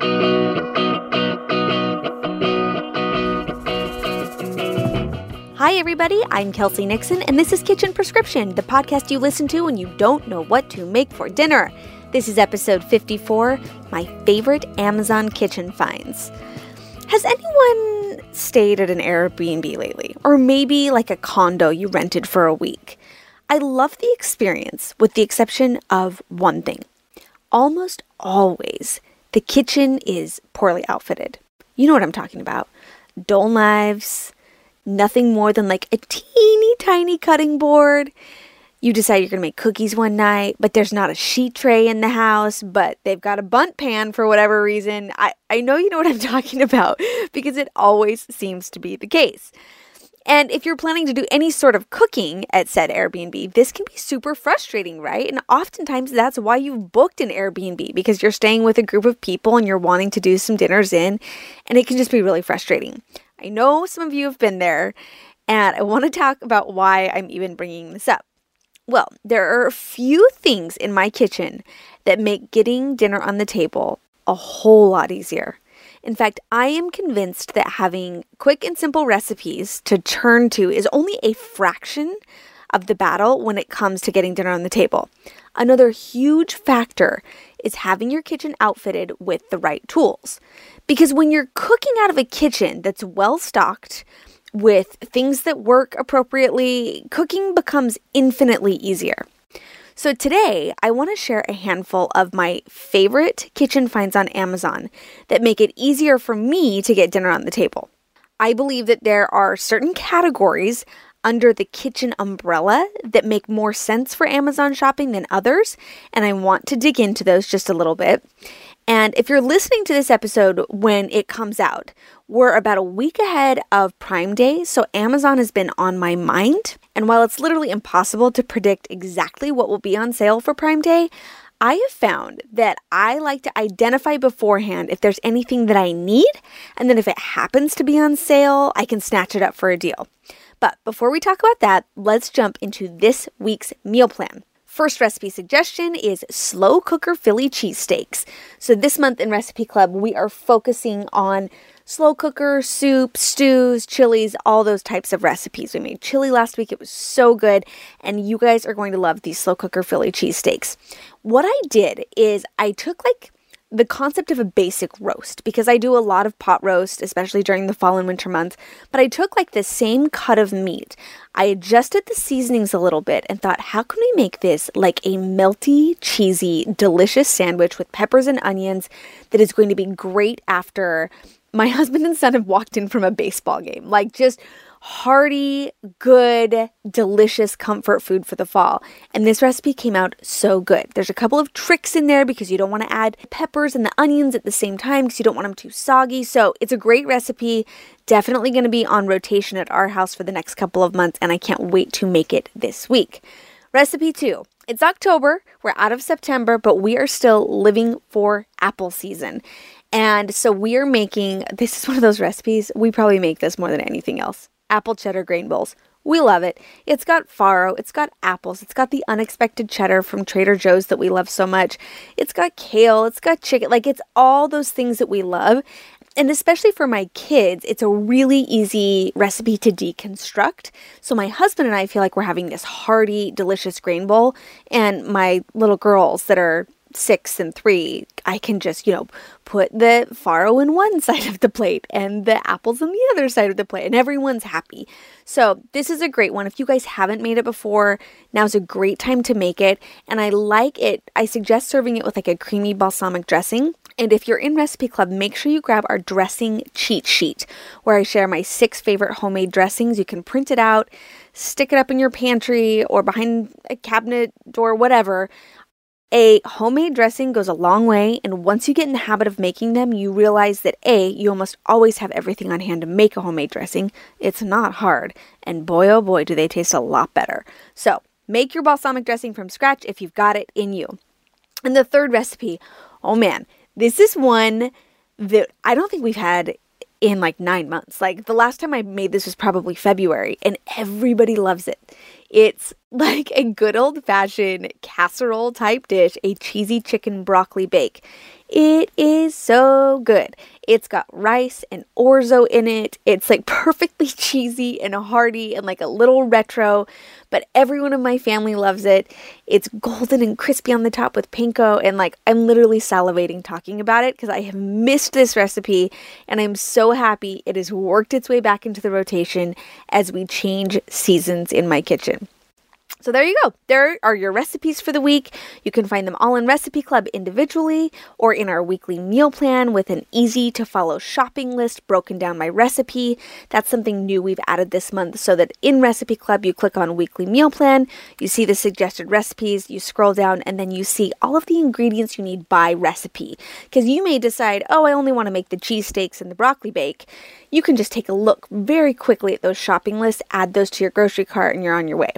Hi, everybody. I'm Kelsey Nixon, and this is Kitchen Prescription, the podcast you listen to when you don't know what to make for dinner. This is episode 54 My Favorite Amazon Kitchen Finds. Has anyone stayed at an Airbnb lately? Or maybe like a condo you rented for a week? I love the experience, with the exception of one thing. Almost always, the kitchen is poorly outfitted. You know what I'm talking about. Dull knives, nothing more than like a teeny tiny cutting board. You decide you're going to make cookies one night, but there's not a sheet tray in the house, but they've got a Bundt pan for whatever reason. I, I know you know what I'm talking about because it always seems to be the case. And if you're planning to do any sort of cooking at said Airbnb, this can be super frustrating, right? And oftentimes that's why you've booked an Airbnb because you're staying with a group of people and you're wanting to do some dinners in, and it can just be really frustrating. I know some of you have been there, and I want to talk about why I'm even bringing this up. Well, there are a few things in my kitchen that make getting dinner on the table a whole lot easier. In fact, I am convinced that having quick and simple recipes to turn to is only a fraction of the battle when it comes to getting dinner on the table. Another huge factor is having your kitchen outfitted with the right tools. Because when you're cooking out of a kitchen that's well stocked, with things that work appropriately, cooking becomes infinitely easier. So, today I want to share a handful of my favorite kitchen finds on Amazon that make it easier for me to get dinner on the table. I believe that there are certain categories under the kitchen umbrella that make more sense for Amazon shopping than others, and I want to dig into those just a little bit. And if you're listening to this episode when it comes out, we're about a week ahead of Prime Day, so Amazon has been on my mind. And while it's literally impossible to predict exactly what will be on sale for Prime Day, I have found that I like to identify beforehand if there's anything that I need, and then if it happens to be on sale, I can snatch it up for a deal. But before we talk about that, let's jump into this week's meal plan. First recipe suggestion is slow cooker Philly cheesesteaks. So, this month in Recipe Club, we are focusing on slow cooker, soup, stews, chilies, all those types of recipes. We made chili last week, it was so good, and you guys are going to love these slow cooker Philly cheesesteaks. What I did is I took like the concept of a basic roast because I do a lot of pot roast, especially during the fall and winter months. But I took like the same cut of meat. I adjusted the seasonings a little bit and thought, how can we make this like a melty, cheesy, delicious sandwich with peppers and onions that is going to be great after my husband and son have walked in from a baseball game? Like just hearty, good, delicious comfort food for the fall. And this recipe came out so good. There's a couple of tricks in there because you don't want to add peppers and the onions at the same time because you don't want them too soggy. So it's a great recipe. Definitely going to be on rotation at our house for the next couple of months, and I can't wait to make it this week. Recipe two. It's October, we're out of September, but we are still living for apple season. And so we are making this is one of those recipes. We probably make this more than anything else. Apple cheddar grain bowls. We love it. It's got farro, it's got apples, it's got the unexpected cheddar from Trader Joe's that we love so much. It's got kale, it's got chicken. Like it's all those things that we love. And especially for my kids, it's a really easy recipe to deconstruct. So my husband and I feel like we're having this hearty, delicious grain bowl. And my little girls that are six and three, I can just, you know, put the farro in one side of the plate and the apples on the other side of the plate, and everyone's happy. So, this is a great one. If you guys haven't made it before, now's a great time to make it. And I like it, I suggest serving it with like a creamy balsamic dressing. And if you're in Recipe Club, make sure you grab our dressing cheat sheet where I share my six favorite homemade dressings. You can print it out, stick it up in your pantry or behind a cabinet door, whatever. A homemade dressing goes a long way, and once you get in the habit of making them, you realize that A, you almost always have everything on hand to make a homemade dressing. It's not hard, and boy oh boy, do they taste a lot better. So, make your balsamic dressing from scratch if you've got it in you. And the third recipe, oh man, this is one that I don't think we've had in like nine months. Like the last time I made this was probably February, and everybody loves it. It's like a good old fashioned casserole type dish, a cheesy chicken broccoli bake. It is so good. It's got rice and orzo in it. It's like perfectly cheesy and hearty and like a little retro, but everyone in my family loves it. It's golden and crispy on the top with panko, and like I'm literally salivating talking about it because I have missed this recipe and I'm so happy it has worked its way back into the rotation as we change seasons in my kitchen. So there you go. There are your recipes for the week. You can find them all in Recipe Club individually or in our weekly meal plan with an easy to follow shopping list broken down by recipe. That's something new we've added this month so that in Recipe Club you click on weekly meal plan, you see the suggested recipes, you scroll down and then you see all of the ingredients you need by recipe. Because you may decide, "Oh, I only want to make the cheesesteaks and the broccoli bake." You can just take a look very quickly at those shopping lists, add those to your grocery cart and you're on your way.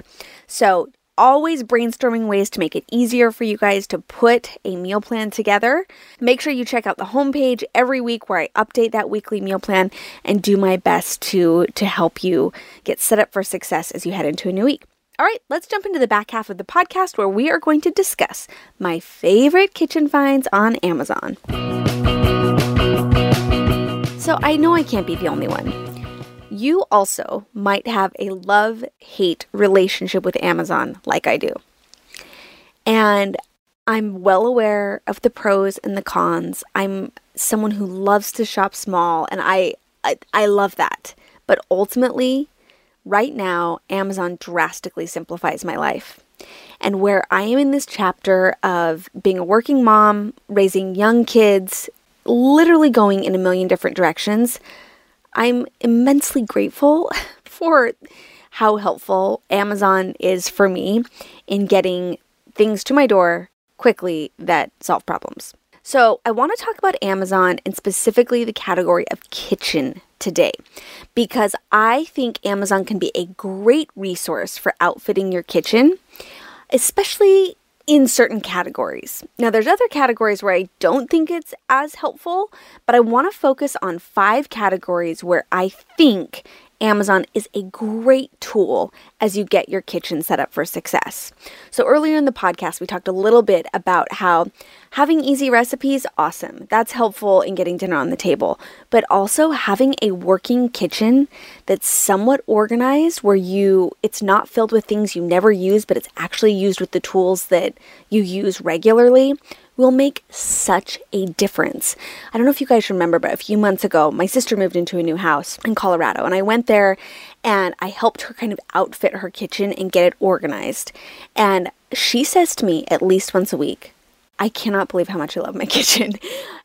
So, always brainstorming ways to make it easier for you guys to put a meal plan together. Make sure you check out the homepage every week where I update that weekly meal plan and do my best to to help you get set up for success as you head into a new week. All right, let's jump into the back half of the podcast where we are going to discuss my favorite kitchen finds on Amazon. So, I know I can't be the only one you also might have a love hate relationship with Amazon like I do. And I'm well aware of the pros and the cons. I'm someone who loves to shop small and I I, I love that. But ultimately, right now, Amazon drastically simplifies my life. And where I am in this chapter of being a working mom, raising young kids, literally going in a million different directions, I'm immensely grateful for how helpful Amazon is for me in getting things to my door quickly that solve problems. So, I want to talk about Amazon and specifically the category of kitchen today because I think Amazon can be a great resource for outfitting your kitchen, especially in certain categories. Now, there's other categories where I don't think it's as helpful, but I want to focus on five categories where I think Amazon is a great tool as you get your kitchen set up for success. So, earlier in the podcast, we talked a little bit about how having easy recipes, awesome. That's helpful in getting dinner on the table. But also having a working kitchen that's somewhat organized where you it's not filled with things you never use, but it's actually used with the tools that you use regularly will make such a difference. I don't know if you guys remember, but a few months ago, my sister moved into a new house in Colorado, and I went there and I helped her kind of outfit her kitchen and get it organized. And she says to me at least once a week, I cannot believe how much I love my kitchen.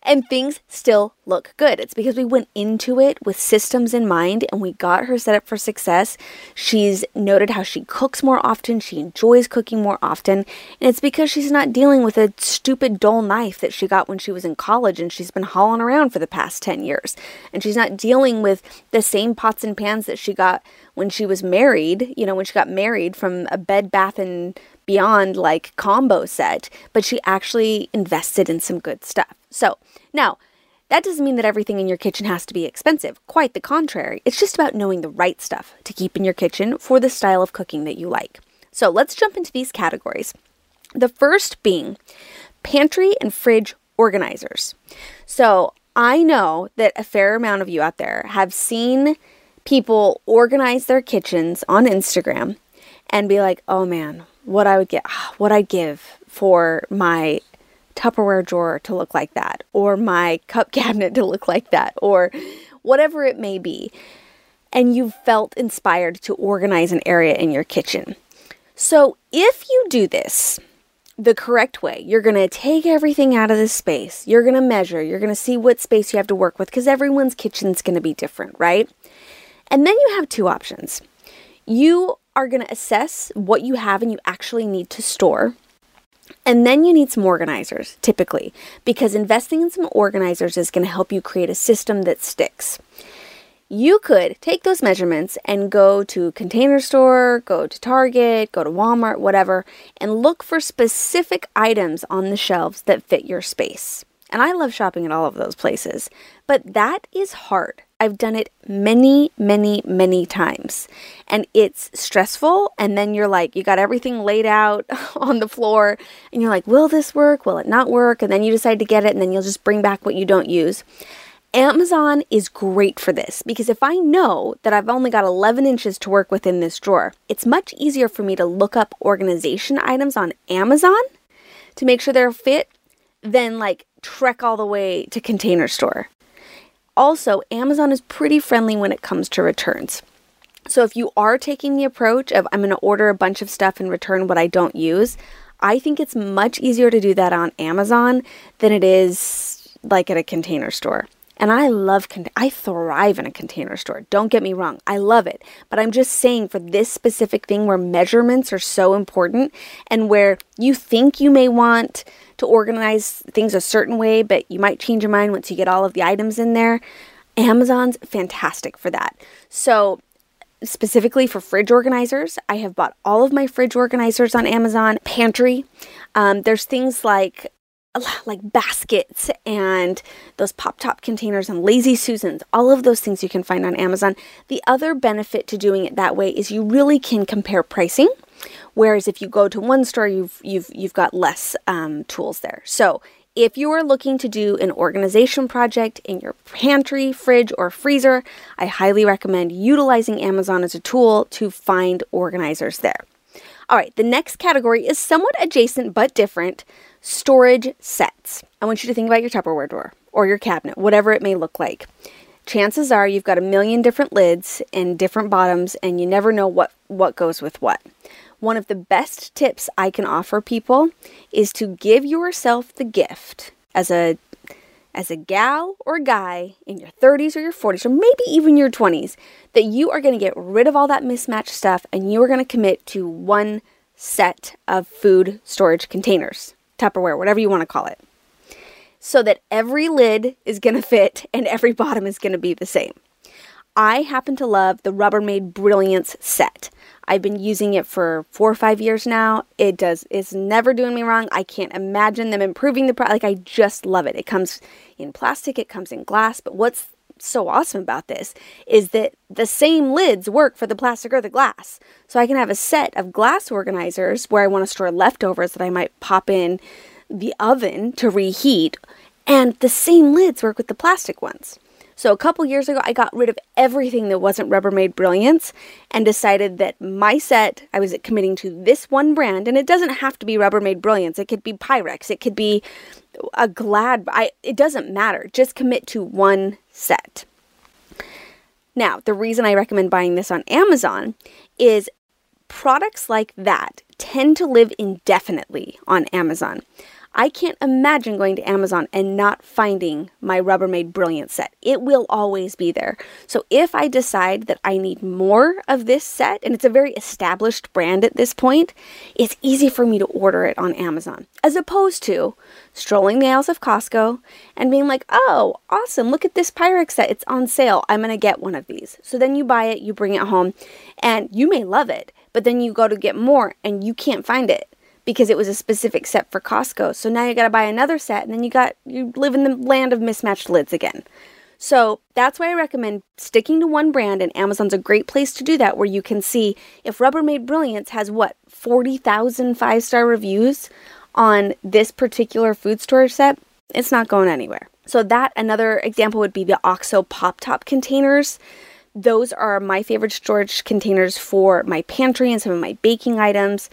and things still look good. It's because we went into it with systems in mind and we got her set up for success. She's noted how she cooks more often, she enjoys cooking more often, and it's because she's not dealing with a stupid dull knife that she got when she was in college and she's been hauling around for the past 10 years. And she's not dealing with the same pots and pans that she got when she was married, you know, when she got married from a bed bath and beyond like combo set, but she actually invested in some good stuff. So now, that doesn't mean that everything in your kitchen has to be expensive. Quite the contrary. It's just about knowing the right stuff to keep in your kitchen for the style of cooking that you like. So let's jump into these categories. The first being pantry and fridge organizers. So I know that a fair amount of you out there have seen people organize their kitchens on Instagram and be like, oh man, what I would get, what I'd give for my Tupperware drawer to look like that, or my cup cabinet to look like that, or whatever it may be. And you felt inspired to organize an area in your kitchen. So if you do this, the correct way. You're going to take everything out of the space. You're going to measure. You're going to see what space you have to work with because everyone's kitchen's going to be different, right? And then you have two options. You are going to assess what you have and you actually need to store. And then you need some organizers, typically, because investing in some organizers is going to help you create a system that sticks you could take those measurements and go to container store, go to Target, go to Walmart, whatever, and look for specific items on the shelves that fit your space. And I love shopping at all of those places, but that is hard. I've done it many, many, many times. And it's stressful. And then you're like, you got everything laid out on the floor, and you're like, will this work? Will it not work? And then you decide to get it, and then you'll just bring back what you don't use. Amazon is great for this because if I know that I've only got 11 inches to work with in this drawer, it's much easier for me to look up organization items on Amazon to make sure they're fit than like trek all the way to container store. Also, Amazon is pretty friendly when it comes to returns. So if you are taking the approach of I'm going to order a bunch of stuff and return what I don't use, I think it's much easier to do that on Amazon than it is like at a container store. And I love, con- I thrive in a container store. Don't get me wrong. I love it. But I'm just saying for this specific thing where measurements are so important and where you think you may want to organize things a certain way, but you might change your mind once you get all of the items in there, Amazon's fantastic for that. So, specifically for fridge organizers, I have bought all of my fridge organizers on Amazon. Pantry, um, there's things like like baskets and those pop top containers and lazy susans all of those things you can find on amazon the other benefit to doing it that way is you really can compare pricing whereas if you go to one store you've you've you've got less um, tools there so if you are looking to do an organization project in your pantry, fridge, or freezer, I highly recommend utilizing Amazon as a tool to find organizers there. All right, the next category is somewhat adjacent but different storage sets. I want you to think about your Tupperware drawer or your cabinet, whatever it may look like. Chances are you've got a million different lids and different bottoms, and you never know what, what goes with what. One of the best tips I can offer people is to give yourself the gift as a as a gal or guy in your 30s or your 40s or maybe even your 20s that you are going to get rid of all that mismatched stuff and you are going to commit to one set of food storage containers. Tupperware, whatever you want to call it. So that every lid is going to fit and every bottom is going to be the same. I happen to love the Rubbermaid Brilliance set. I've been using it for four or five years now. It does, it's never doing me wrong. I can't imagine them improving the product. Like, I just love it. It comes in plastic, it comes in glass. But what's so awesome about this is that the same lids work for the plastic or the glass. So I can have a set of glass organizers where I want to store leftovers that I might pop in the oven to reheat, and the same lids work with the plastic ones. So a couple years ago, I got rid of everything that wasn't Rubbermaid Brilliance and decided that my set, I was committing to this one brand, and it doesn't have to be Rubbermaid Brilliance. It could be Pyrex. It could be a Glad. I. It doesn't matter. Just commit to one set. Now, the reason I recommend buying this on Amazon is products like that tend to live indefinitely on Amazon. I can't imagine going to Amazon and not finding my Rubbermaid Brilliant set. It will always be there. So if I decide that I need more of this set, and it's a very established brand at this point, it's easy for me to order it on Amazon, as opposed to strolling the aisles of Costco and being like, oh, awesome, look at this Pyrex set. It's on sale. I'm going to get one of these. So then you buy it, you bring it home, and you may love it, but then you go to get more and you can't find it because it was a specific set for Costco. So now you got to buy another set and then you got you live in the land of mismatched lids again. So that's why I recommend sticking to one brand, and Amazon's a great place to do that where you can see if Rubbermaid Brilliance has what 40,000 five star reviews on this particular food storage set, it's not going anywhere. So, that another example would be the OXO pop top containers. Those are my favorite storage containers for my pantry and some of my baking items,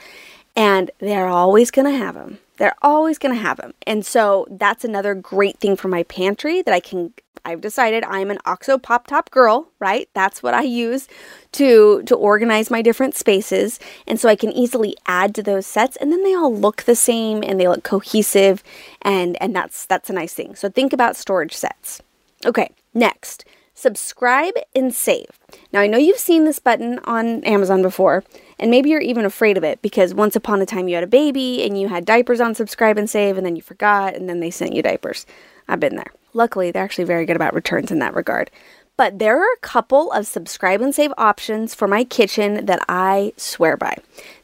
and they're always going to have them. They're always going to have them. And so that's another great thing for my pantry that I can I've decided I'm an OXO pop top girl, right? That's what I use to to organize my different spaces and so I can easily add to those sets and then they all look the same and they look cohesive and and that's that's a nice thing. So think about storage sets. Okay, next. Subscribe and save. Now I know you've seen this button on Amazon before and maybe you're even afraid of it because once upon a time you had a baby and you had diapers on subscribe and save and then you forgot and then they sent you diapers. I've been there. Luckily, they're actually very good about returns in that regard. But there are a couple of subscribe and save options for my kitchen that I swear by.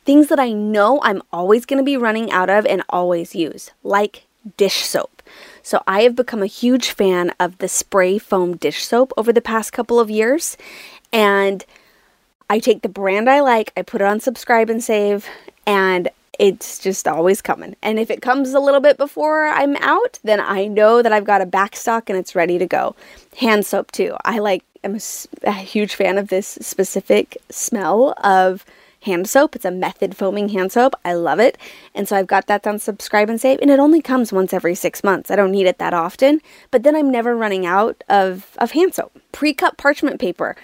Things that I know I'm always going to be running out of and always use, like dish soap. So I have become a huge fan of the spray foam dish soap over the past couple of years. And I take the brand I like, I put it on subscribe and save, and it's just always coming. And if it comes a little bit before I'm out, then I know that I've got a back stock and it's ready to go. Hand soap too. I like I'm a, a huge fan of this specific smell of hand soap. It's a method foaming hand soap. I love it. And so I've got that on subscribe and save and it only comes once every 6 months. I don't need it that often, but then I'm never running out of of hand soap. Pre-cut parchment paper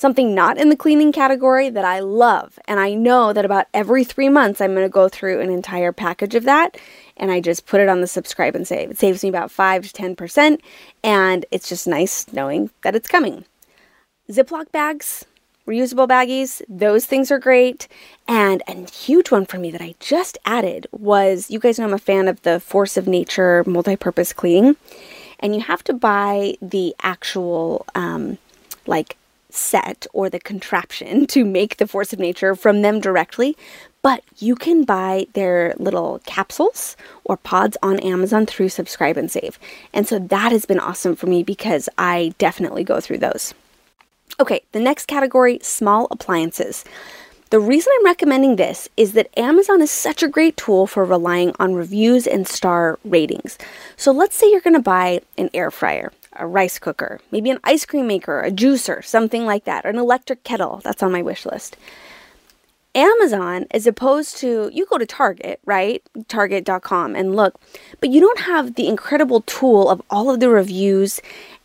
something not in the cleaning category that I love. And I know that about every three months, I'm going to go through an entire package of that and I just put it on the subscribe and save. It saves me about 5 to 10%, and it's just nice knowing that it's coming. Ziploc bags, reusable baggies, those things are great. And a huge one for me that I just added was you guys know I'm a fan of the Force of Nature multi purpose cleaning, and you have to buy the actual, um, like set or the contraption to make the force of nature from them directly, but you can buy their little capsules or pods on Amazon through Subscribe and Save. And so that has been awesome for me because I definitely go through those. Okay, the next category small appliances. The reason I'm recommending this is that Amazon is such a great tool for relying on reviews and star ratings. So let's say you're going to buy an air fryer a rice cooker, maybe an ice cream maker, a juicer, something like that, or an electric kettle. That's on my wish list. Amazon, as opposed to you go to Target, right? Target.com and look, but you don't have the incredible tool of all of the reviews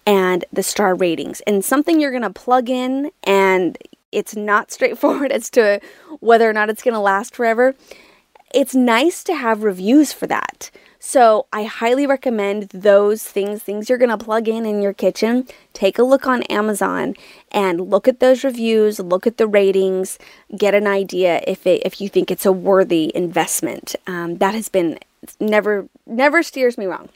and the star ratings and something you're going to plug in and it's not straightforward as to whether or not it's going to last forever. It's nice to have reviews for that. So I highly recommend those things, things you're going to plug in in your kitchen. Take a look on Amazon and look at those reviews, look at the ratings, get an idea if it, if you think it's a worthy investment. Um, that has been never never steers me wrong.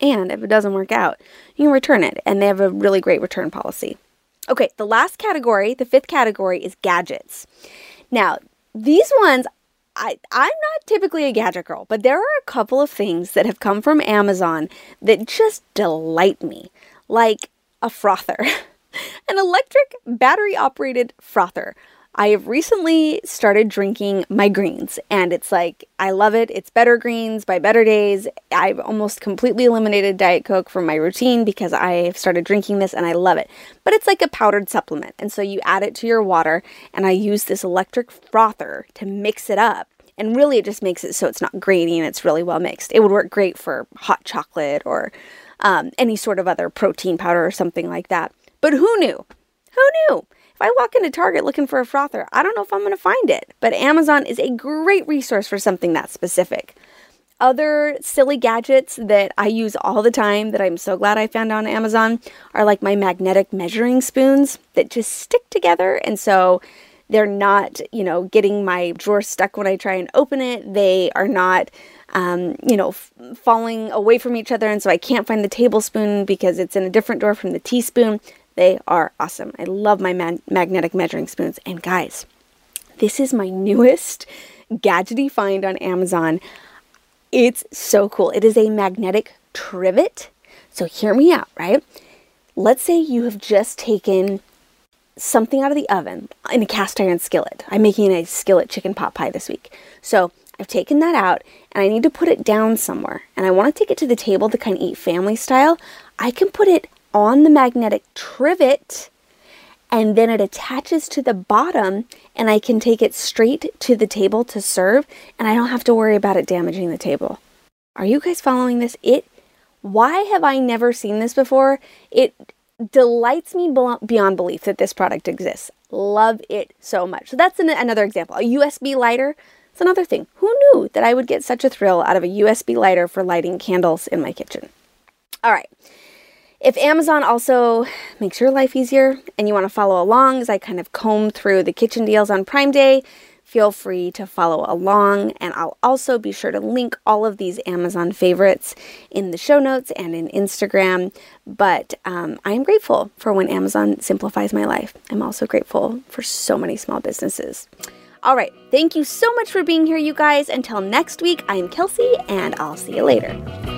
And if it doesn't work out, you can return it, and they have a really great return policy. Okay, the last category, the fifth category, is gadgets. Now, these ones I, I'm not typically a gadget girl, but there are a couple of things that have come from Amazon that just delight me, like a frother, an electric battery operated frother. I have recently started drinking my greens, and it's like I love it. It's Better Greens by Better Days. I've almost completely eliminated Diet Coke from my routine because I've started drinking this and I love it. But it's like a powdered supplement, and so you add it to your water, and I use this electric frother to mix it up. And really, it just makes it so it's not grainy and it's really well mixed. It would work great for hot chocolate or um, any sort of other protein powder or something like that. But who knew? Who knew? If I walk into Target looking for a frother, I don't know if I'm going to find it, but Amazon is a great resource for something that specific. Other silly gadgets that I use all the time that I'm so glad I found on Amazon are like my magnetic measuring spoons that just stick together. And so they're not, you know, getting my drawer stuck when I try and open it. They are not um, you know, f- falling away from each other. And so I can't find the tablespoon because it's in a different drawer from the teaspoon. They are awesome. I love my magnetic measuring spoons. And guys, this is my newest gadgety find on Amazon. It's so cool. It is a magnetic trivet. So hear me out, right? Let's say you have just taken something out of the oven in a cast iron skillet. I'm making a skillet chicken pot pie this week. So I've taken that out and I need to put it down somewhere. And I want to take it to the table to kind of eat family style. I can put it on the magnetic trivet and then it attaches to the bottom and I can take it straight to the table to serve and I don't have to worry about it damaging the table. Are you guys following this? It why have I never seen this before? It delights me beyond belief that this product exists. Love it so much. So that's an, another example. A USB lighter. It's another thing. Who knew that I would get such a thrill out of a USB lighter for lighting candles in my kitchen? All right. If Amazon also makes your life easier and you want to follow along as I kind of comb through the kitchen deals on Prime Day, feel free to follow along. And I'll also be sure to link all of these Amazon favorites in the show notes and in Instagram. But um, I am grateful for when Amazon simplifies my life. I'm also grateful for so many small businesses. All right. Thank you so much for being here, you guys. Until next week, I'm Kelsey, and I'll see you later.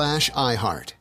slash iHeart.